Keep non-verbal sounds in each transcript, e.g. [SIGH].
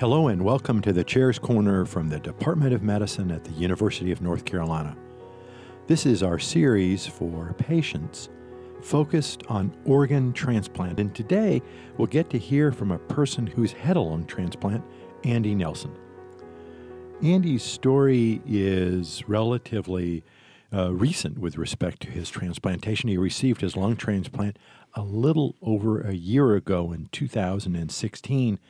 Hello and welcome to the Chair's Corner from the Department of Medicine at the University of North Carolina. This is our series for patients focused on organ transplant, and today we'll get to hear from a person who's had a lung transplant, Andy Nelson. Andy's story is relatively uh, recent with respect to his transplantation. He received his lung transplant a little over a year ago in 2016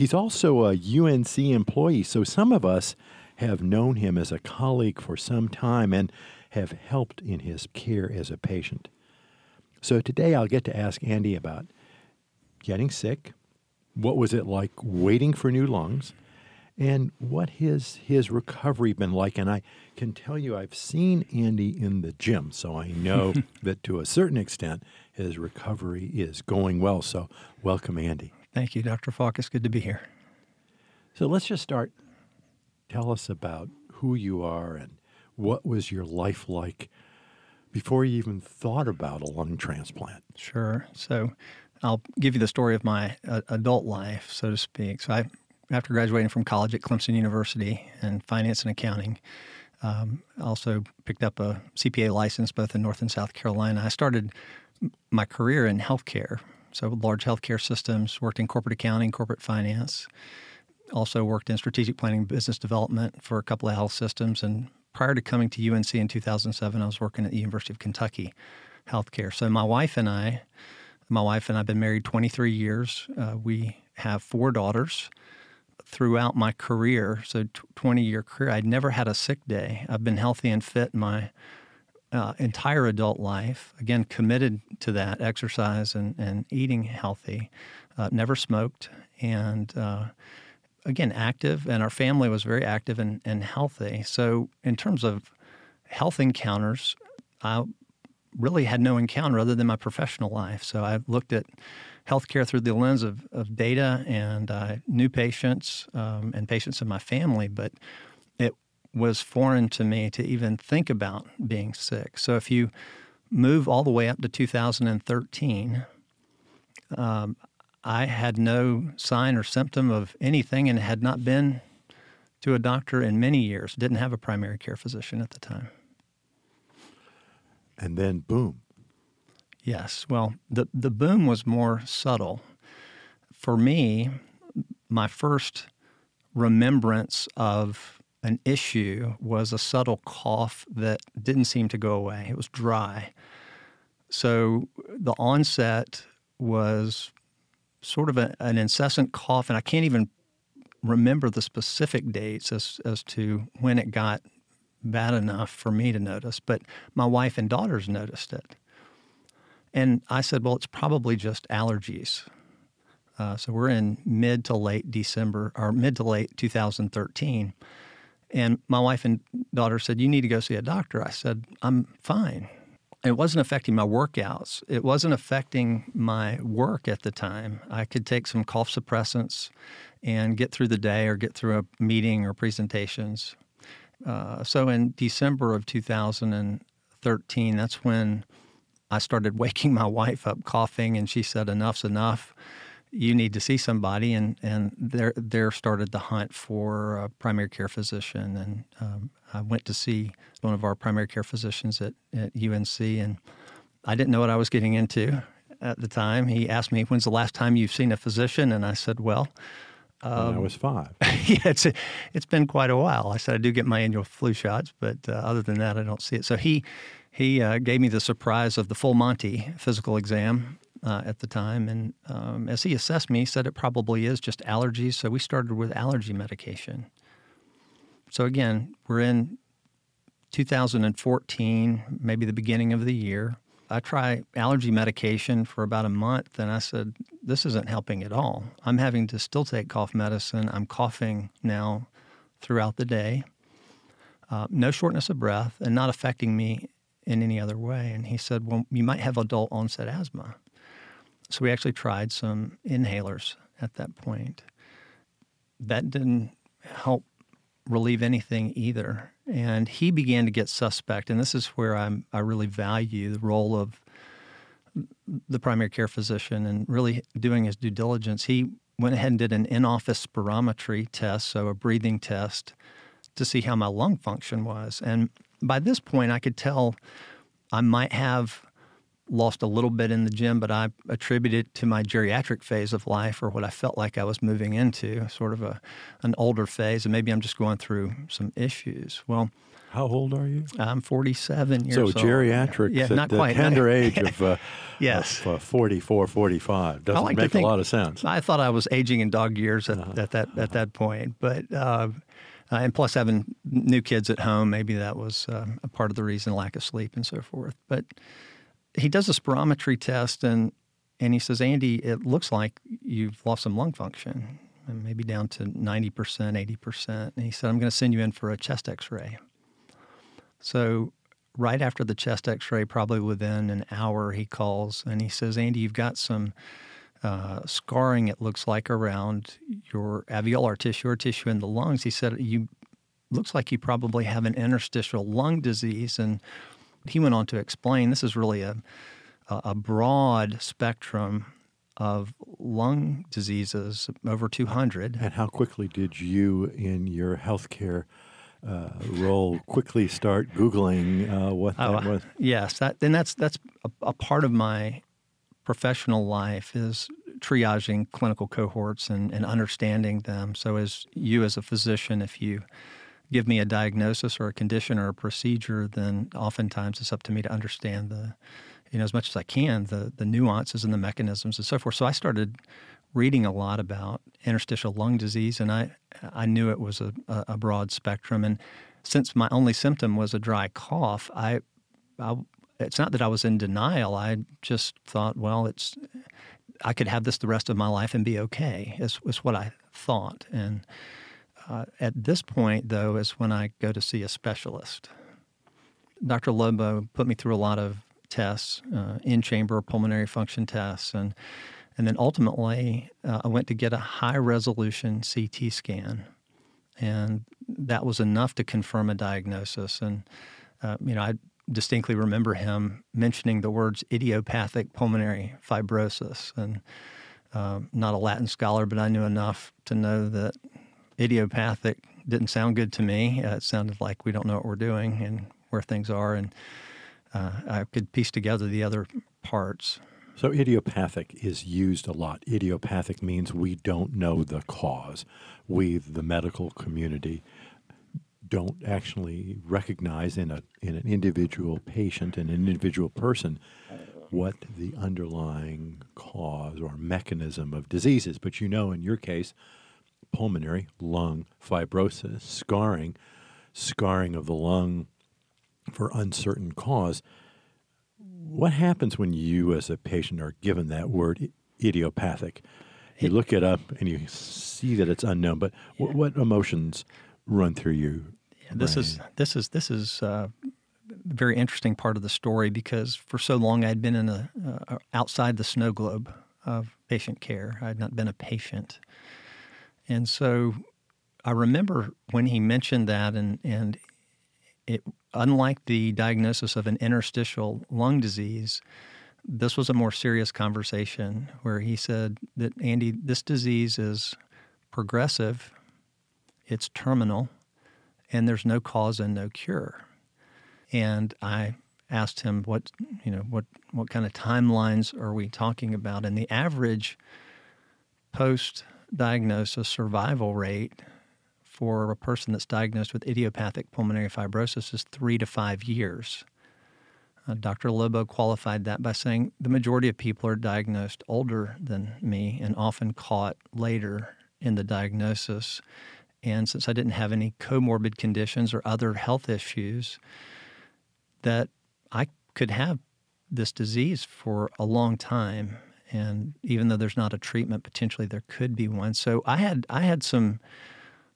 He's also a UNC employee, so some of us have known him as a colleague for some time and have helped in his care as a patient. So today I'll get to ask Andy about getting sick, what was it like waiting for new lungs, and what his his recovery been like. And I can tell you I've seen Andy in the gym, so I know [LAUGHS] that to a certain extent his recovery is going well. So welcome, Andy. Thank you, Dr. Falk. It's good to be here. So let's just start. Tell us about who you are and what was your life like before you even thought about a lung transplant. Sure. So I'll give you the story of my uh, adult life, so to speak. So I, after graduating from college at Clemson University in finance and accounting, um, also picked up a CPA license both in North and South Carolina. I started my career in healthcare so large healthcare systems, worked in corporate accounting, corporate finance, also worked in strategic planning, business development for a couple of health systems. And prior to coming to UNC in 2007, I was working at the University of Kentucky Healthcare. So my wife and I, my wife and I have been married 23 years. Uh, we have four daughters. Throughout my career, so 20 year career, I'd never had a sick day. I've been healthy and fit in my uh, entire adult life. Again, committed to that exercise and, and eating healthy. Uh, never smoked, and uh, again, active. And our family was very active and, and healthy. So, in terms of health encounters, I really had no encounter other than my professional life. So, I looked at healthcare through the lens of, of data and new patients um, and patients in my family, but was foreign to me to even think about being sick. So if you move all the way up to 2013, um, I had no sign or symptom of anything and had not been to a doctor in many years. Didn't have a primary care physician at the time. And then boom. Yes. Well, the the boom was more subtle. For me, my first remembrance of an issue was a subtle cough that didn't seem to go away. It was dry. So the onset was sort of a, an incessant cough, and I can't even remember the specific dates as, as to when it got bad enough for me to notice, but my wife and daughters noticed it. And I said, well, it's probably just allergies. Uh, so we're in mid to late December or mid to late 2013. And my wife and daughter said, You need to go see a doctor. I said, I'm fine. It wasn't affecting my workouts. It wasn't affecting my work at the time. I could take some cough suppressants and get through the day or get through a meeting or presentations. Uh, so in December of 2013, that's when I started [LAUGHS] waking my wife up coughing, and she said, Enough's enough you need to see somebody, and and there there started the hunt for a primary care physician, and um, I went to see one of our primary care physicians at, at UNC, and I didn't know what I was getting into at the time. He asked me, "When's the last time you've seen a physician?" And I said, "Well." Um, I was five. [LAUGHS] yeah, it's it's been quite a while. I said I do get my annual flu shots, but uh, other than that, I don't see it. So he he uh, gave me the surprise of the full Monty physical exam uh, at the time. And um, as he assessed me, he said it probably is just allergies. So we started with allergy medication. So again, we're in 2014, maybe the beginning of the year. I try allergy medication for about a month, and I said, This isn't helping at all. I'm having to still take cough medicine. I'm coughing now throughout the day. Uh, no shortness of breath, and not affecting me in any other way. And he said, Well, you might have adult onset asthma. So we actually tried some inhalers at that point. That didn't help relieve anything either. And he began to get suspect. And this is where I'm, I really value the role of the primary care physician and really doing his due diligence. He went ahead and did an in office spirometry test, so a breathing test, to see how my lung function was. And by this point, I could tell I might have lost a little bit in the gym, but I attribute it to my geriatric phase of life or what I felt like I was moving into, sort of a an older phase, and maybe I'm just going through some issues. Well, how old are you? I'm 47 years so old. So geriatric, yeah, not the quite. tender [LAUGHS] age of, uh, yes. Of, uh, 44, 45. Doesn't like make think, a lot of sense. I thought I was aging in dog years at, uh-huh. at that at that point, but uh, and plus having new kids at home, maybe that was uh, a part of the reason, lack of sleep and so forth. But he does a spirometry test and and he says, Andy, it looks like you've lost some lung function, and maybe down to 90%, 80%. And he said, I'm going to send you in for a chest x ray. So, right after the chest x ray, probably within an hour, he calls and he says, Andy, you've got some uh, scarring, it looks like, around your alveolar tissue or tissue in the lungs. He said, You looks like you probably have an interstitial lung disease. And he went on to explain this is really a, a broad spectrum of lung diseases, over 200. And how quickly did you, in your healthcare uh, role, quickly start Googling uh, what that uh, was? Yes, that, and that's, that's a, a part of my professional life is triaging clinical cohorts and, and understanding them. So, as you, as a physician, if you give me a diagnosis or a condition or a procedure, then oftentimes it's up to me to understand the, you know, as much as I can, the the nuances and the mechanisms and so forth. So I started reading a lot about interstitial lung disease, and I I knew it was a, a broad spectrum. And since my only symptom was a dry cough, I, I it's not that I was in denial. I just thought, well, it's I could have this the rest of my life and be okay. Is is what I thought. And uh, at this point, though, is when I go to see a specialist. Dr. Lobo put me through a lot of tests, uh, in chamber pulmonary function tests, and and then ultimately uh, I went to get a high resolution CT scan, and that was enough to confirm a diagnosis. And uh, you know, I distinctly remember him mentioning the words idiopathic pulmonary fibrosis, and uh, not a Latin scholar, but I knew enough to know that idiopathic didn't sound good to me. Uh, it sounded like we don't know what we're doing and where things are, and uh, I could piece together the other parts. So, idiopathic is used a lot. Idiopathic means we don't know the cause. We, the medical community, don't actually recognize in a in an individual patient, and an individual person, what the underlying cause or mechanism of disease is. But you know, in your case, pulmonary lung fibrosis, scarring, scarring of the lung for uncertain cause. What happens when you, as a patient, are given that word idiopathic? You look it up and you see that it's unknown, but what, what emotions run through you? Yeah, this is this is this is uh, a very interesting part of the story because for so long I'd been in a uh, outside the snow globe of patient care. I had not been a patient, and so I remember when he mentioned that, and, and it, unlike the diagnosis of an interstitial lung disease, this was a more serious conversation where he said that, Andy, this disease is progressive, it's terminal, and there's no cause and no cure. And I asked him what you know what what kind of timelines are we talking about and the average post diagnosis survival rate for a person that's diagnosed with idiopathic pulmonary fibrosis is three to five years. Uh, Dr. Lobo qualified that by saying the majority of people are diagnosed older than me and often caught later in the diagnosis. And since I didn't have any comorbid conditions or other health issues, that I could have this disease for a long time and even though there's not a treatment, potentially there could be one. So I had I had some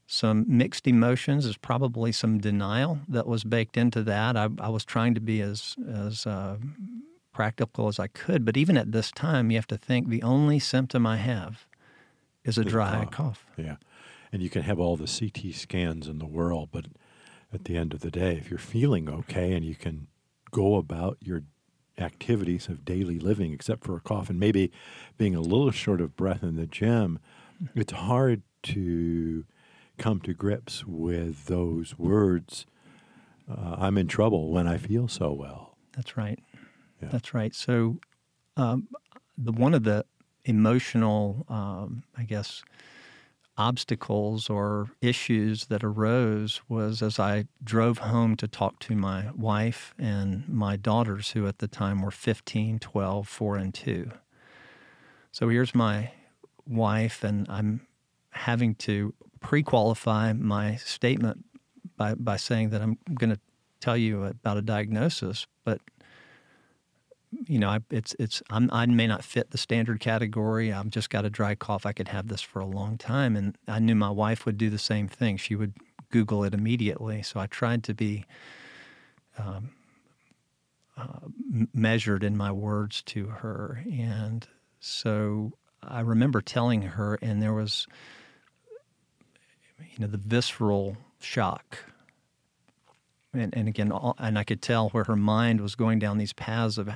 some mixed emotions. There's probably some denial that was baked into that. I, I was trying to be as as uh, practical as I could, but even at this time, you have to think the only symptom I have is a dry cough. cough. Yeah, and you can have all the CT scans in the world, but at the end of the day, if you're feeling okay and you can go about your activities of daily living, except for a cough and maybe being a little short of breath in the gym, It's hard to come to grips with those words. Uh, I'm in trouble when I feel so well. That's right. Yeah. That's right. So, um, the one of the emotional, um, I guess, obstacles or issues that arose was as I drove home to talk to my wife and my daughters, who at the time were 15, 12, 4, and 2. So here's my wife, and I'm having to pre qualify my statement by, by saying that I'm going to tell you about a diagnosis, but you know, I, it's it's I'm, i may not fit the standard category. I've just got a dry cough. I could have this for a long time, and I knew my wife would do the same thing. She would Google it immediately. So I tried to be um, uh, measured in my words to her, and so I remember telling her, and there was, you know, the visceral shock and, and again, all, and I could tell where her mind was going down these paths of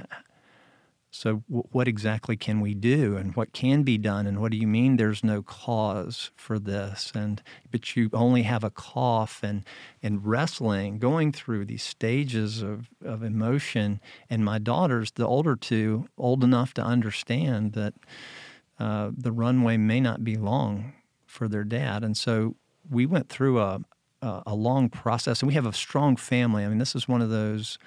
so, w- what exactly can we do, and what can be done, and what do you mean there's no cause for this? And but you only have a cough, and and wrestling, going through these stages of of emotion. And my daughters, the older two, old enough to understand that uh, the runway may not be long for their dad, and so we went through a a long process, and we have a strong family. I mean, this is one of those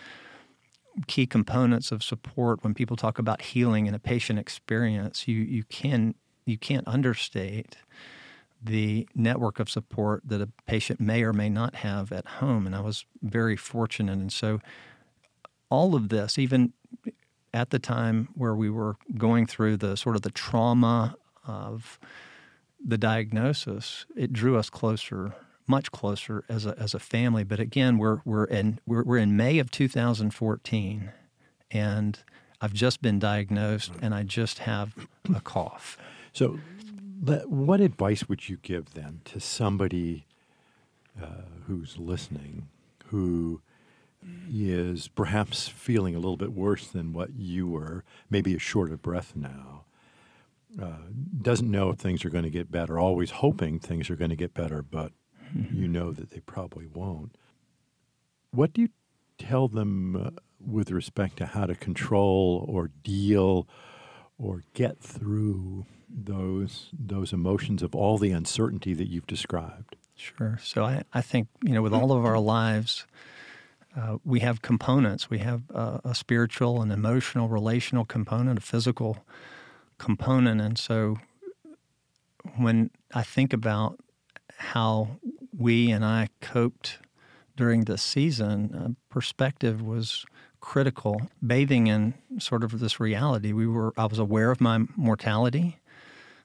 key components of support when people talk about healing in a patient experience. You you can you can't understate the network of support that a patient may or may not have at home. And I was very fortunate. And so all of this, even at the time where we were going through the sort of the trauma of the diagnosis, it drew us closer much closer as a, as a family. But again, we're, we're, in, we're, we're in May of 2014, and I've just been diagnosed and I just have a cough. So, what advice would you give then to somebody uh, who's listening who is perhaps feeling a little bit worse than what you were, maybe is short of breath now, uh, doesn't know if things are going to get better, always hoping things are going to get better, but you know that they probably won't. What do you tell them uh, with respect to how to control or deal or get through those those emotions of all the uncertainty that you've described? Sure. So I, I think you know with all of our lives, uh, we have components. We have a, a spiritual and emotional, relational component, a physical component, and so when I think about how we and I coped during this season, uh, perspective was critical. Bathing in sort of this reality, we were I was aware of my mortality,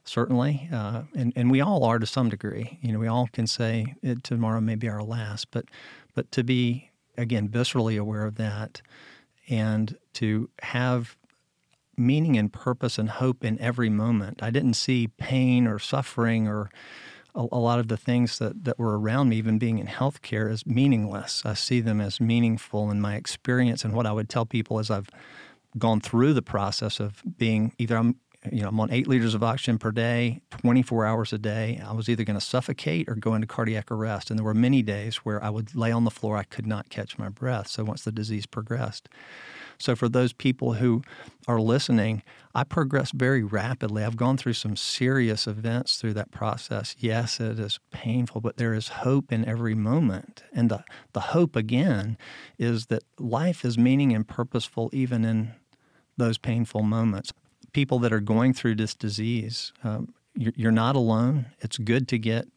certainly, uh, and and we all are to some degree. You know, we all can say tomorrow may be our last, but but to be again viscerally aware of that, and to have meaning and purpose and hope in every moment. I didn't see pain or suffering or a, a, lot of the things that, that were around me, even being in healthcare, as meaningless. I see them as meaningful in my experience and what I would tell people as I've gone through the process of being either I'm you know I'm on eight liters of oxygen per day, 24 hours a day. I was either going to suffocate or go into cardiac arrest, and there were many days where I would lay on the floor, I could not catch my breath. So once the disease progressed. So, for those people who are listening, I progressed very rapidly. I've gone through some serious events through that process. Yes, it is painful, but there is hope in every moment. And the, the hope, again, is that life is meaning and purposeful even in those painful moments. People that are going through this disease, um, you're, you're not alone. It's good to get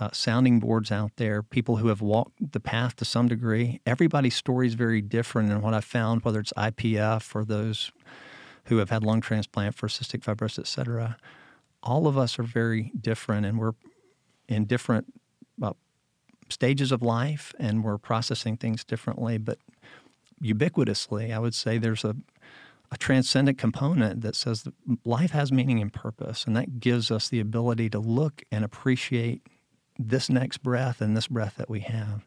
uh, sounding boards out there, people who have walked the path to some degree. Everybody's story is very different. And what I found, whether it's IPF or those who have had lung transplant for cystic fibrosis, et cetera, all of us are very different and we're in different uh, stages of life and we're processing things differently. But ubiquitously, I would say there's a, a transcendent component that says that life has meaning and purpose, and that gives us the ability to look and appreciate this next breath and this breath that we have.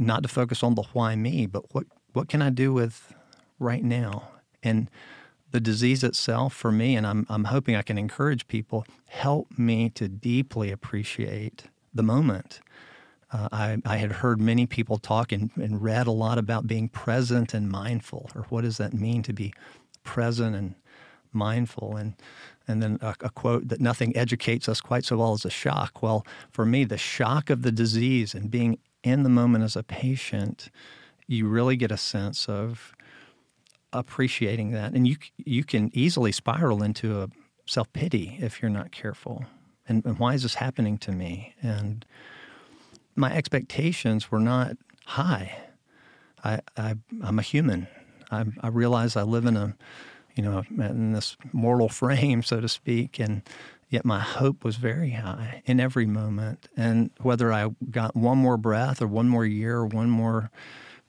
Not to focus on the why me, but what, what can I do with right now? And the disease itself for me, and I'm, I'm hoping I can encourage people, help me to deeply appreciate the moment. Uh, I, I had heard many people talk and, and read a lot about being present and mindful, or what does that mean to be present and mindful? And and then a, a, quote that nothing educates us quite so well as a shock. Well, for me, the shock of the disease and being in the moment as a patient, you really get a sense of appreciating that, and you you can easily spiral into a self pity if you're not careful. And, and why is this happening to me? And my expectations were not high. I, I am a human. I, I realize I live in a you know in this mortal [LAUGHS] frame, so to speak, and yet my hope was very high in every moment. And whether I got one more breath or one more year or one more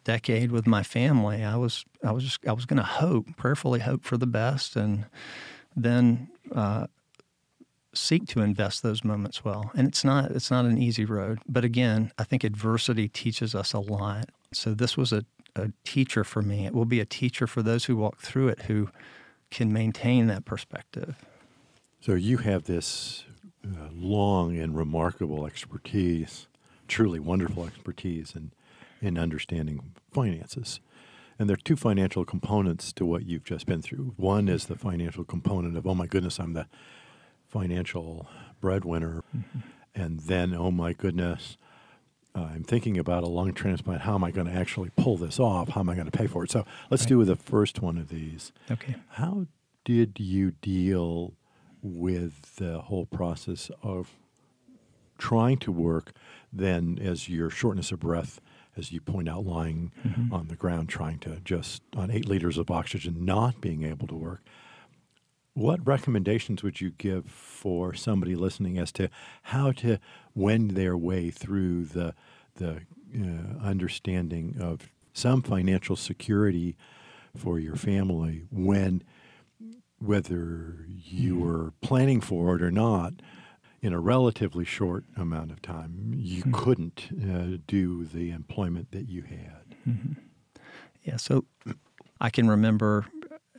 decade with my family, I was I was just I was going to hope, prayerfully hope for the best, and then uh, seek to invest those moments well. And it's not it's not an easy road, but again, I think adversity teaches us a lot. So this was a, a teacher for me. It will be a teacher for those who walk through it who can maintain that perspective. So you have this uh, long and remarkable expertise, truly wonderful expertise, and in understanding finances. And there are two financial components to what you've just been through. One is the financial component of, oh my goodness, I'm the financial breadwinner. Mm-hmm. And then, oh my goodness, uh, I'm thinking about a lung transplant. How am I going to actually pull this off? How am I going to pay for it? So let's right. do with the first one of these. Okay. How did you deal with the whole process of trying to work then as your shortness of breath as you point out, lying mm-hmm. on the ground trying to just on eight liters of oxygen, not being able to work. What recommendations would you give for somebody listening as to how to wend their way through the the uh, understanding of some financial security for your family when whether you mm-hmm. were planning for it or not, in a relatively short amount of time, you mm-hmm. couldn't uh, do the employment that you had. Mm-hmm. Yeah, so I can remember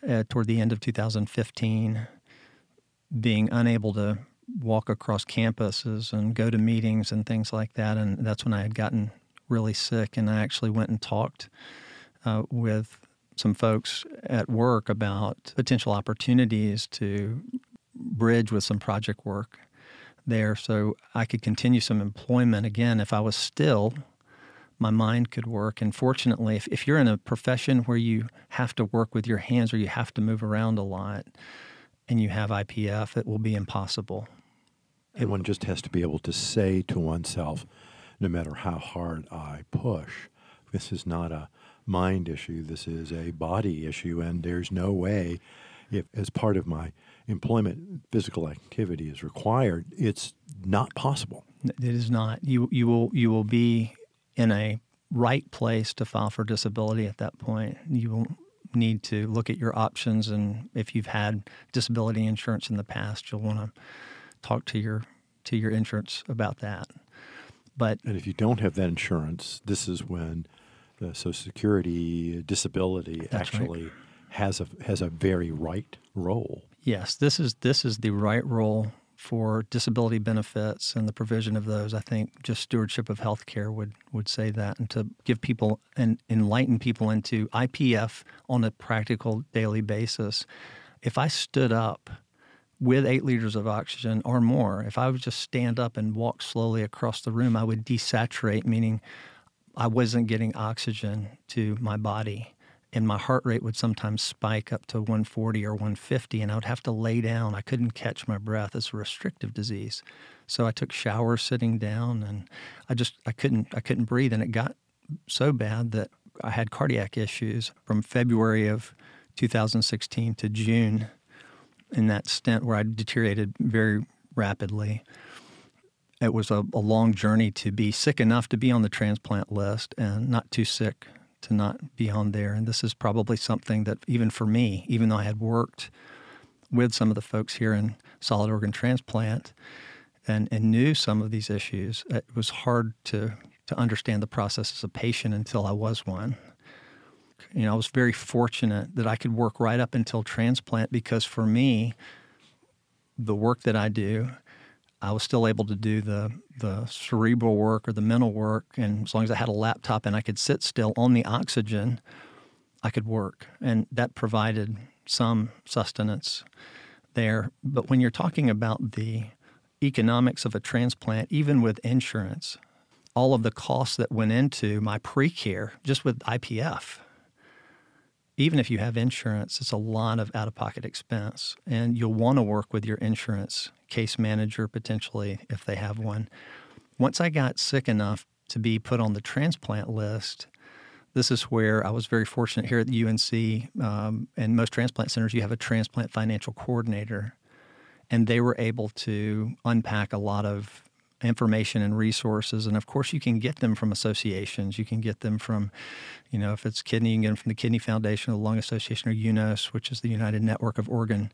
uh, toward the end of 2015 being unable to walk across campuses and go to meetings and things like that. And that's when I had gotten really sick. And I actually went and talked uh, with some folks at work about potential opportunities to bridge with some project work there so I could continue some employment. Again, if I was still, my mind could work. And fortunately, if, if you're in a profession where you have to work with your hands or you have to move around a lot and you have IPF, it will be impossible. And one just has to be able to say to oneself, no matter how hard I push, this is not a mind issue, this is a body issue, and there's no way, if as part of my employment physical activity is required, it's not possible. It is not. You you will you will be in a right place to file for disability at that point. You will need to look at your options and if you've had disability insurance in the past, you'll want to talk to your to your insurance about that. But and if you don't have that insurance, this is when the Social Security disability actually right. has a has a very right role. Yes, this is this is the right role for disability benefits and the provision of those. I think just stewardship of health care would, would say that, and to give people and enlighten people into IPF on a practical daily basis. If I stood up with eight liters of oxygen or more, if I would just stand up and walk slowly across the room, I would desaturate, meaning I wasn't getting oxygen to my body and my heart rate would sometimes spike up to 140 or 150 and I would have to lay down. I couldn't catch my breath. It's a restrictive disease. So I took showers sitting down and I just I couldn't I couldn't breathe and it got so bad that I had cardiac issues from February of 2016 to June in that stint where I deteriorated very rapidly. It was a, a long journey to be sick enough to be on the transplant list and not too sick to not be on there. And this is probably something that, even for me, even though I had worked with some of the folks here in solid organ transplant and, and knew some of these issues, it was hard to, to understand the process as a patient until I was one. You know, I was very fortunate that I could work right up until transplant because for me, the work that I do, I was still able to do the the cerebral work or the mental work, and as long as I had a laptop and I could sit still on the oxygen, I could work, and that provided some sustenance there. But when you're talking about the economics of a transplant, even with insurance, all of the costs that went into my pre care just with IPF. Even if you have insurance, it's a lot of out of pocket expense. And you'll want to work with your insurance case manager potentially if they have one. Once I got sick enough to be put on the transplant list, this is where I was very fortunate here at the UNC um, and most transplant centers, you have a transplant financial coordinator. And they were able to unpack a lot of information and resources. And of course, you can get them from associations. You can get them from, you know, if it's kidney, you can get them from the Kidney Foundation, the Lung Association, or UNOS, which is the United Network of Organ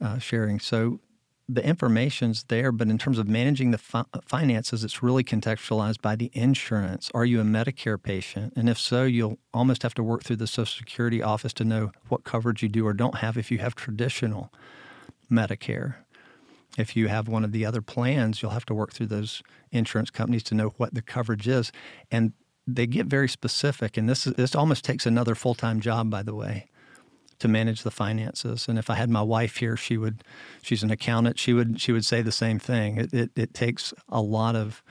uh, Sharing. So the information's there, but in terms of managing the fi- finances, it's really contextualized by the insurance. Are you a Medicare patient? And if so, you'll almost have to work through the Social Security office to know what coverage you do or don't have if you have traditional Medicare. If you have one of the other plans, you'll have to work through those insurance companies to know what the coverage is. And they get very specific. And this, is, this almost takes another full time job, by the way, to manage the finances. And if I had my wife here, she would, she's an accountant, she would, she would say the same thing. It, it, it takes a lot of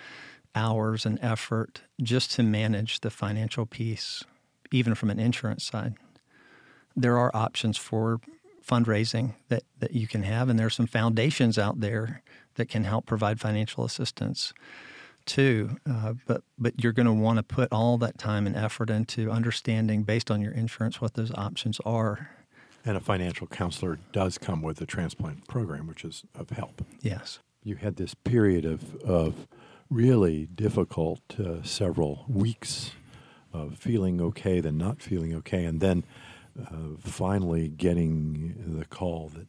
hours and effort just to manage the financial piece, even from an insurance side. There are options for fundraising that, that you can have. And there are some foundations out there that can help provide financial assistance too. Uh, but but you're going to want to put all that time and effort into understanding, based on your insurance, what those options are. And a financial counselor does come with the transplant program, which is of help. Yes. You had this period of, of really difficult uh, several weeks of feeling okay, then not feeling okay, and then uh, finally getting the call that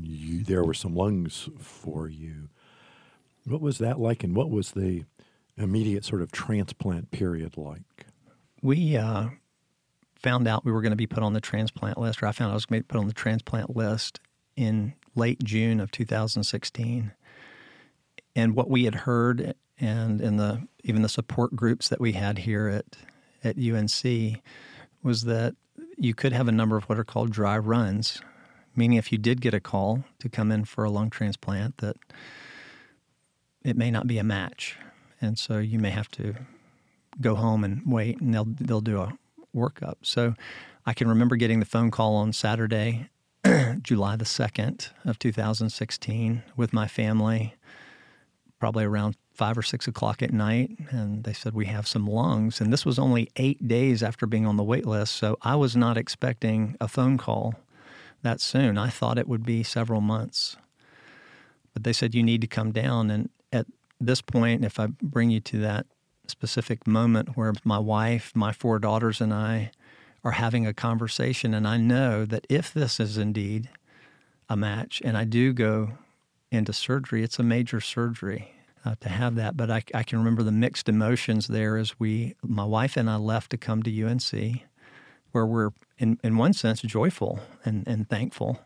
you, there were some lungs for you. What was that like, and what was the immediate sort of transplant period like? We uh, found out we were going to be put on the transplant list, or I found I was going to be put on the transplant list in late June of 2016. And what we had heard, and in the even the support groups that we had here at at UNC, was that you could have a number of what are called dry runs, meaning if you did get a call to come in for a lung transplant, that it may not be a match, and so you may have to go home and wait, and they'll they'll do a workup. So I can remember getting the phone call on Saturday, [CLEARS THROAT] July the second of 2016, with my family, probably around five or six o'clock at night, and they said we have some lungs. And this was only eight days after being on the wait list, so I was not expecting a phone call that soon. I thought it would be several months, but they said you need to come down. And at this point, if I bring you to that specific moment where my wife, my four daughters, and I are having a conversation, and I know that if this is indeed a match, and I do go into surgery, it's a major surgery uh, to have that. But I, I, can remember the mixed emotions there as we, my wife and I, left to come to UNC, where we're in, in one sense joyful and, and thankful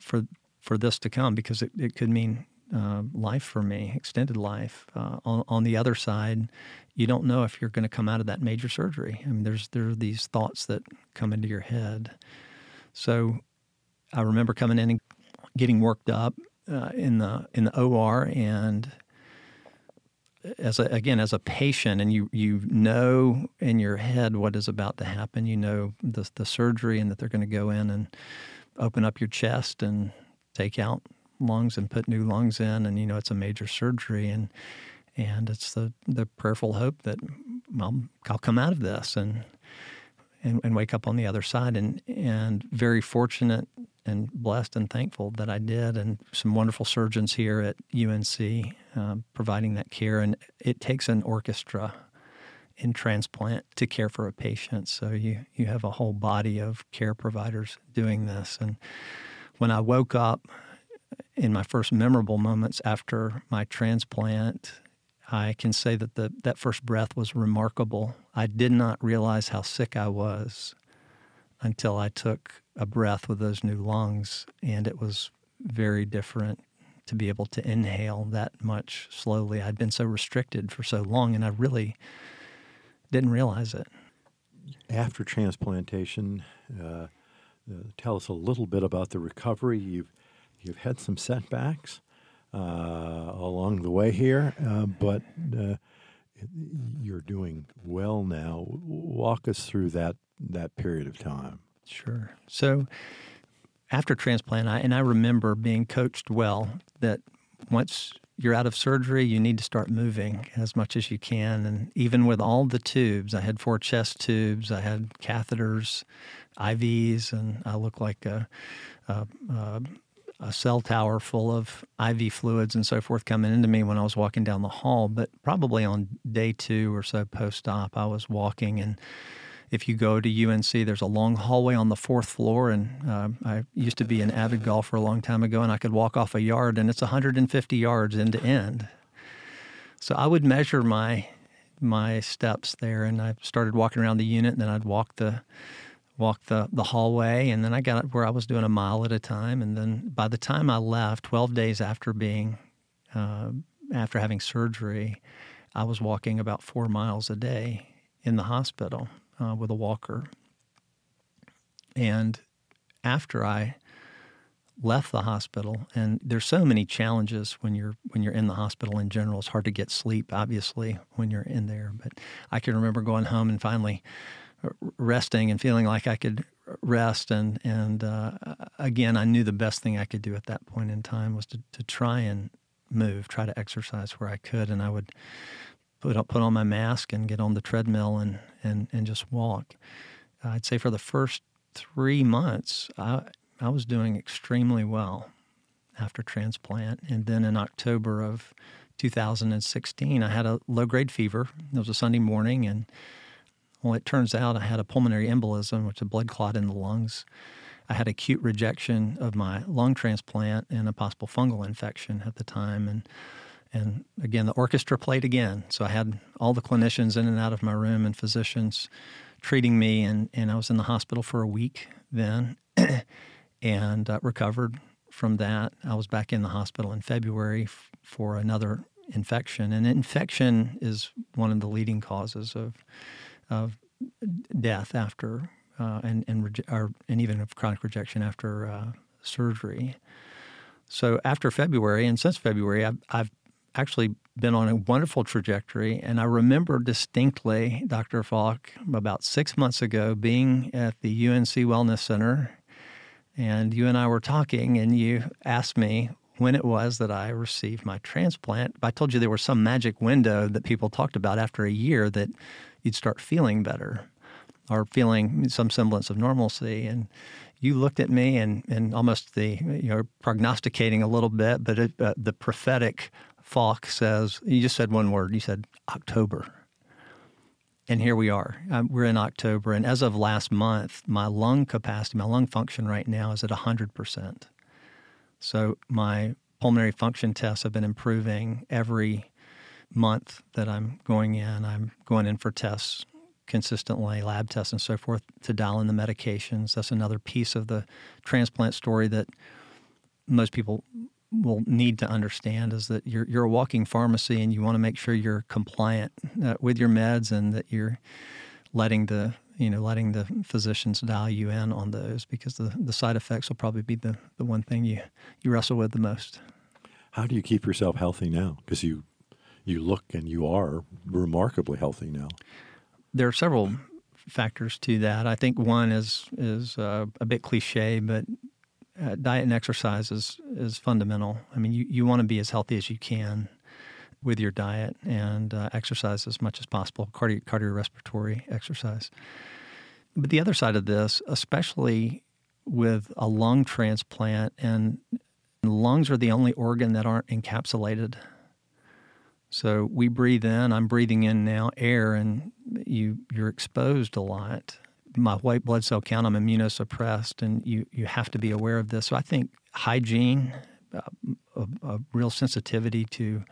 for for this to come because it, it could mean uh, life for me, extended life. Uh, on, on the other side, you don't know if you're going to come out of that major surgery. I mean, there's there are these thoughts that come into your head. So I remember coming in and getting worked up uh, in the in the OR and as a, again as a patient and you you know in your head what is about to happen you know the the surgery and that they're going to go in and open up your chest and take out lungs and put new lungs in and you know it's a major surgery and and it's the the prayerful hope that I'll, I'll come out of this and, and and wake up on the other side and and very fortunate and blessed and thankful that I did, and some wonderful surgeons here at UNC uh, providing that care. And it takes an orchestra in transplant to care for a patient. So you you have a whole body of care providers doing this. And when I woke up in my first memorable moments after my transplant, I can say that the, that first breath was remarkable. I did not realize how sick I was until I took a breath with those new lungs, and it was very different to be able to inhale that much slowly. I'd been so restricted for so long, and I really didn't realize it. After transplantation, uh, uh, tell us a little bit about the recovery. You've you've had some setbacks uh, along the way here, uh, but uh, you're doing well now. Walk us through that that period of time. Sure. So after transplant, I, and I remember being coached well that once you're out of surgery, you need to start moving as much as you can. And even with all the tubes, I had four chest tubes, I had catheters, IVs, and I looked like a, a, a, a cell tower full of IV fluids and so forth coming into me when I was walking down the hall. But probably on day two or so post op, I was walking and if you go to UNC, there's a long hallway on the fourth floor. And uh, I used to be an avid golfer a long time ago, and I could walk off a yard, and it's 150 yards end to end. So I would measure my my steps there, and I started walking around the unit, and then I'd walk the walk the, the hallway, and then I got where I was doing a mile at a time. And then by the time I left, 12 days after being uh, after having surgery, I was walking about four miles a day in the hospital uh, with a walker. And after I left the hospital, and there's so many challenges when you're when you're in the hospital in general. It's hard to get sleep, obviously, when you're in there. But I can remember going home and finally resting and feeling like I could rest. And and uh, again, I knew the best thing I could do at that point in time was to to try and move, try to exercise where I could, and I would put put on my mask and get on the treadmill and and and just walk. I'd say for the first three months, I I was doing extremely well after transplant, and then in October of 2016, I had a low grade fever. It was a Sunday morning, and well, it turns out I had a pulmonary embolism, which is a blood clot in the lungs. I had acute rejection of my lung transplant and a possible fungal infection at the time, and and again, the orchestra played again. So I had all the clinicians in and out of my room and physicians treating me, and, and I was in the hospital for a week then [CLEARS THROAT] and uh, recovered from that. I was back in the hospital in February f- for another infection. And infection is one of the leading causes of, of death after, uh, and, and, reje- or, and even of chronic rejection after uh, surgery. So after February, and since February, I've, I've actually been on a wonderful trajectory. And I remember distinctly, Dr. Falk, about six months ago, being at the UNC Wellness Center. And you and I were talking, and you asked me when it was that I received my transplant. I told you there was some magic window that people talked about after a year that you'd start feeling better or feeling some semblance of normalcy. And you looked at me and, and almost the, you know, prognosticating a little bit, but it, uh, the prophetic Falk says, you just said one word. You said October. And here we are. Um, we're in October. And as of last month, my lung capacity, my lung function right now is at 100%. So my pulmonary function tests have been improving every month that I'm going in. I'm going in for tests consistently, lab tests and so forth, to dial in the medications. That's another piece of the transplant story that most people will need to understand is that you're you're a walking pharmacy and you want to make sure you're compliant uh, with your meds and that you're letting the you know letting the physicians dial you in on those because the, the side effects will probably be the, the one thing you you wrestle with the most. How do you keep yourself healthy now? Because you you look and you are remarkably healthy now. There are several factors to that. I think one is is uh, a bit cliche, but uh, diet and exercise is is fundamental. I mean, you, you want to be as healthy as you can with your diet and uh, exercise as much as possible, cardio, cardiorespiratory exercise. But the other side of this, especially with a lung transplant, and lungs are the only organ that aren't encapsulated. So we breathe in. I'm breathing in now air, and you you're exposed a lot my white blood cell count, I'm immunosuppressed, and you, you have to be aware of this. So I think hygiene, uh, a, a, real sensitivity to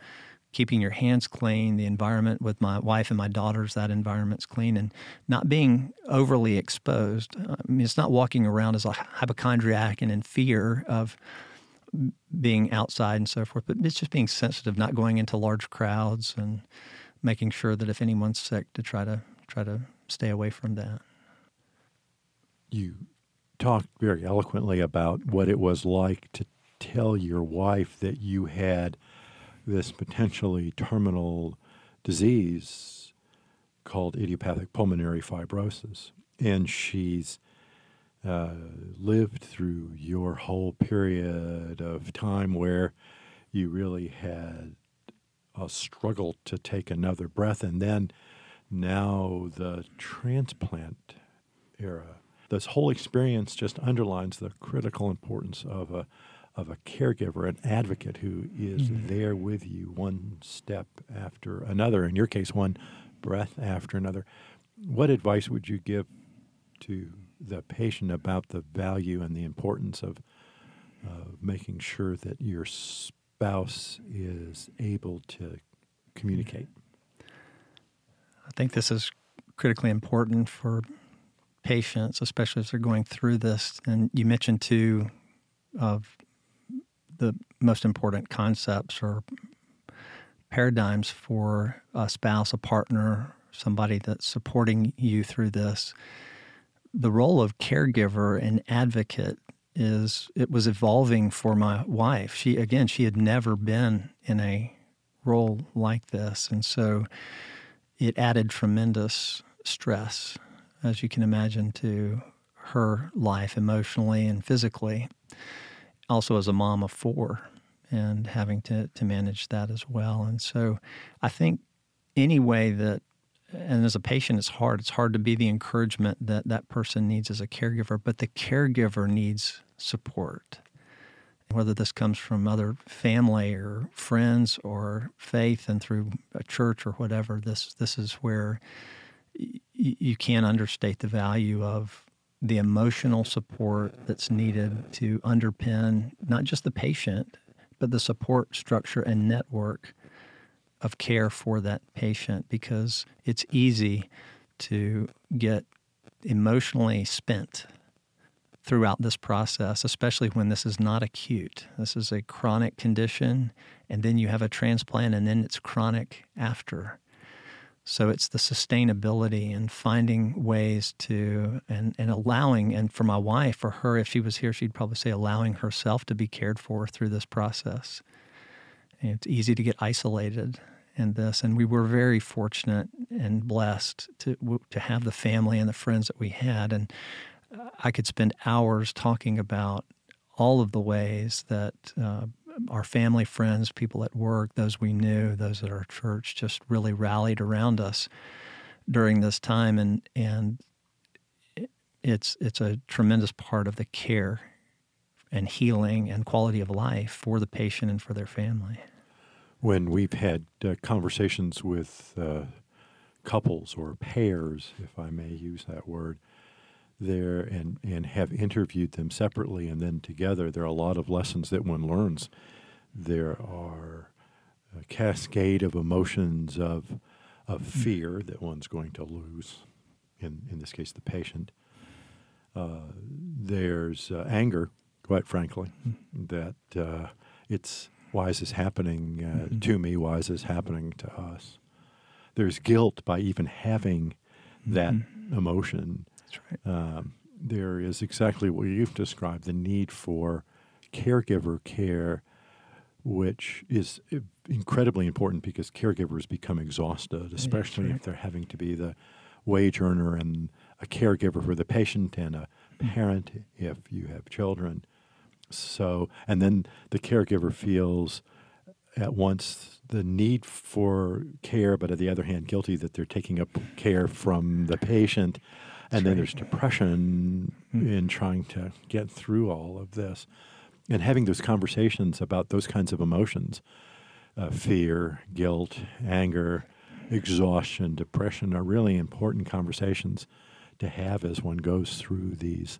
keeping your hands clean, the environment with my wife and my daughters, that environment's clean, and not being overly exposed. I mean, it's not walking around as a hypochondriac and in fear of being outside and so forth, but it's just being sensitive, not going into large crowds and making sure that if anyone's sick to try to try to stay away from that. You talked very eloquently about what it was like to tell your wife that you had this potentially terminal disease called idiopathic pulmonary fibrosis. And she's uh, lived through your whole period of time where you really had a struggle to take another breath. And then now the transplant era. This whole experience just underlines the critical importance of a of a caregiver, an advocate who is mm-hmm. there with you one step after another, in your case, one breath after another. What advice would you give to the patient about the value and the importance of uh, making sure that your spouse is able to communicate? I think this is critically important for patients, especially as they're going through this. And you mentioned two of the most important concepts or paradigms for a spouse, a partner, somebody that's supporting you through this. The role of caregiver and advocate is it was evolving for my wife. She again, she had never been in a role like this, and so it added tremendous stress, as you can imagine, to her life emotionally and physically also as a mom of four and having to, to manage that as well. And so I think any way that, and as a patient, it's hard. It's hard to be the encouragement that that person needs as a caregiver, but the caregiver needs support. Whether this comes from other family or friends or faith and through a church or whatever, this this is where y- you can't understate the value of the emotional support that's needed to underpin not just the patient, but the support structure and network of care for that patient because it's easy to get emotionally spent throughout this process, especially when this is not acute. This is a chronic condition, and then you have a transplant, and then it's chronic after. So it's the sustainability and finding ways to and, and allowing and for my wife, for her, if she was here, she'd probably say allowing herself to be cared for through this process. It's easy to get isolated in this, and we were very fortunate and blessed to to have the family and the friends that we had, and I could spend hours talking about all of the ways that uh, our family, friends, people at work, those we knew, those at our church, just really rallied around us during this time, and and it's it's a tremendous part of the care and healing and quality of life for the patient and for their family. When we've had uh, conversations with uh, couples or pairs, if I may use that word, there and, and have interviewed them separately and then together, there are a lot of lessons that one learns. There are a cascade of emotions of, of fear that one's going to lose, in, in this case, the patient. Uh, there's uh, anger, quite frankly, that uh, it's why is this happening uh, mm-hmm. to me? Why is this happening to us? There's guilt by even having that mm-hmm. emotion that's right. Um, there is exactly what you've described the need for caregiver care, which is incredibly important because caregivers become exhausted, especially right. if they're having to be the wage earner and a caregiver for the patient and a mm. parent if you have children. So, and then the caregiver feels at once the need for care, but on the other hand, guilty that they're taking up care from the patient and then there's depression mm-hmm. in trying to get through all of this. And having those conversations about those kinds of emotions uh, fear, guilt, anger, exhaustion, depression are really important conversations to have as one goes through these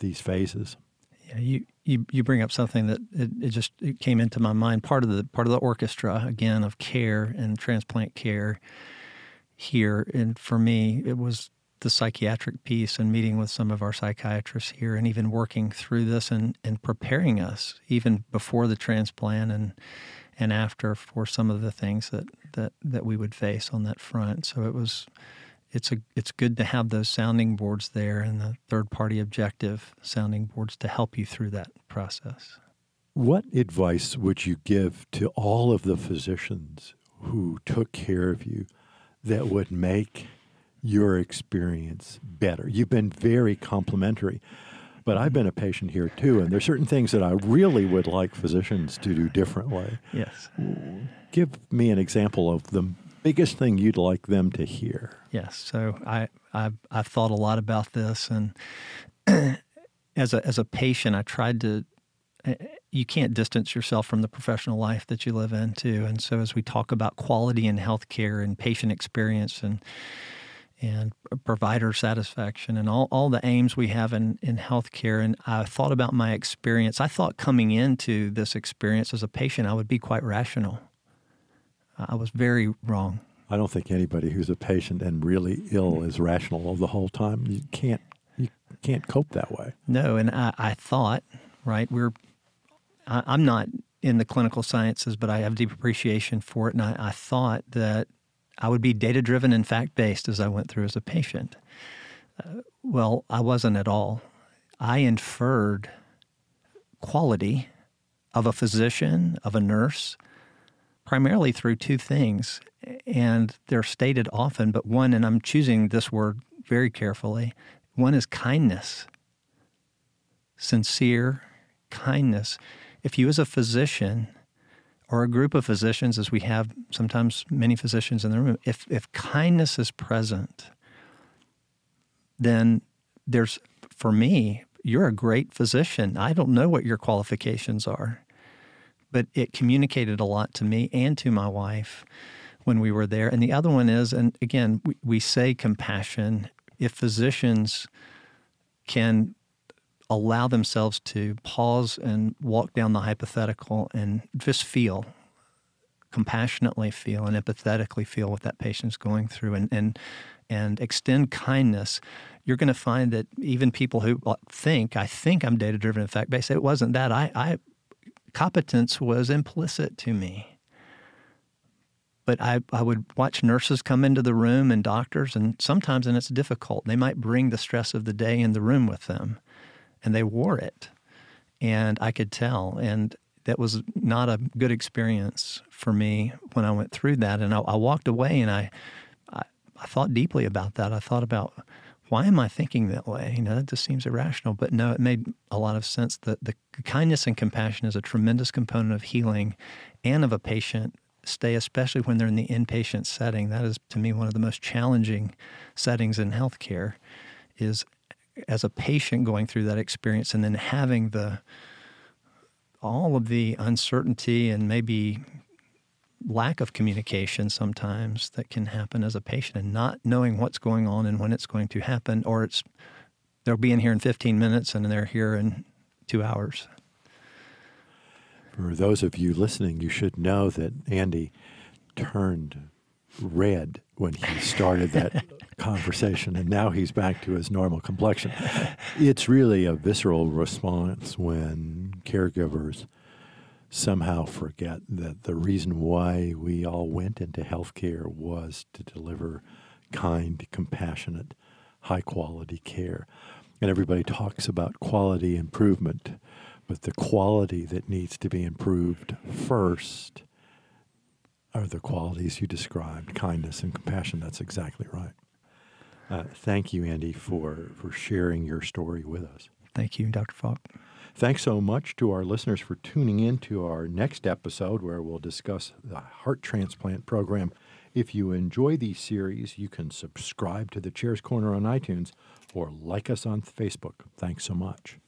these phases. Yeah, you, you, you bring up something that it, it just it came into my mind. Part of the part of the orchestra again of care and transplant care here, and for me, it was the psychiatric piece and meeting with some of our psychiatrists here, and even working through this and, and preparing us even before the transplant and and after for some of the things that, that, that we would face on that front. So it was it's a it's good to have those sounding boards there and the third party objective sounding boards to help you through that process. What advice would you give to all of the physicians who took care of you that would make your experience better? You've been very complimentary, but I've been a patient here too, and there's certain things that I really would like physicians to do differently. Yes. Give me an example of the biggest thing you'd like them to hear. Yes. So I I've, I've thought a lot about this, and [CLEARS THROAT] as a as a patient, I tried to. Eh, you can't distance yourself from the professional life that you live in too, and so as we talk about quality in healthcare and patient experience and and provider satisfaction and all, all the aims we have in, in healthcare. And I thought about my experience. I thought coming into this experience as a patient, I would be quite rational. I was very wrong. I don't think anybody who's a patient and really ill is rational the whole time. You can't you can't cope that way. No, and I, I thought, right, we're I, I'm not in the clinical sciences, but I have deep appreciation for it, and I, I thought that I would be data driven and fact based as I went through as a patient. Uh, well, I wasn't at all. I inferred quality of a physician, of a nurse, primarily through two things. And they're stated often, but one, and I'm choosing this word very carefully one is kindness, sincere kindness. If you, as a physician, or a group of physicians, as we have sometimes many physicians in the room, if, if kindness is present, then there's, for me, you're a great physician. I don't know what your qualifications are, but it communicated a lot to me and to my wife when we were there. And the other one is, and again, we, we say compassion. If physicians can allow themselves to pause and walk down the hypothetical and just feel compassionately feel and empathetically feel what that patient's going through and and and extend kindness you're going to find that even people who uh, think i think i'm data driven in fact based it wasn't that i i competence was implicit to me but I, I would watch nurses come into the room and doctors and sometimes and it's difficult they might bring the stress of the day in the room with them and they wore it. And I could tell. And that was not a good experience for me when I went through that. And I, I walked away and I, I, I, thought deeply about that. I thought about why am I thinking that way? You know, that just seems irrational. But no, it made a lot of sense that the kindness and compassion is a tremendous component of healing and of a patient stay, especially when they're in the inpatient setting. That is, to me, one of the most challenging settings in healthcare is as a patient going through that experience and then having the all of the uncertainty and maybe lack of communication sometimes that can happen as a patient and not knowing what's going on and when it's going to happen or it's they'll be in here in 15 minutes and they're here in 2 hours. For those of you listening, you should know that Andy turned red when he started that [LAUGHS] conversation, and now he's back to his normal complexion. It's really a visceral response when caregivers somehow forget that the reason why we all went into healthcare was to deliver kind, compassionate, high quality care. And everybody talks about quality improvement, but the quality that needs to be improved first are the qualities you described kindness and compassion. That's exactly right. Uh, thank you, Andy, for, for sharing your story with us. Thank you, Dr. Falk. Thanks so much to our listeners for tuning in to our next episode where we'll discuss the heart transplant program. If you enjoy these series, you can subscribe to the Chairs Corner on iTunes or like us on Facebook. Thanks so much.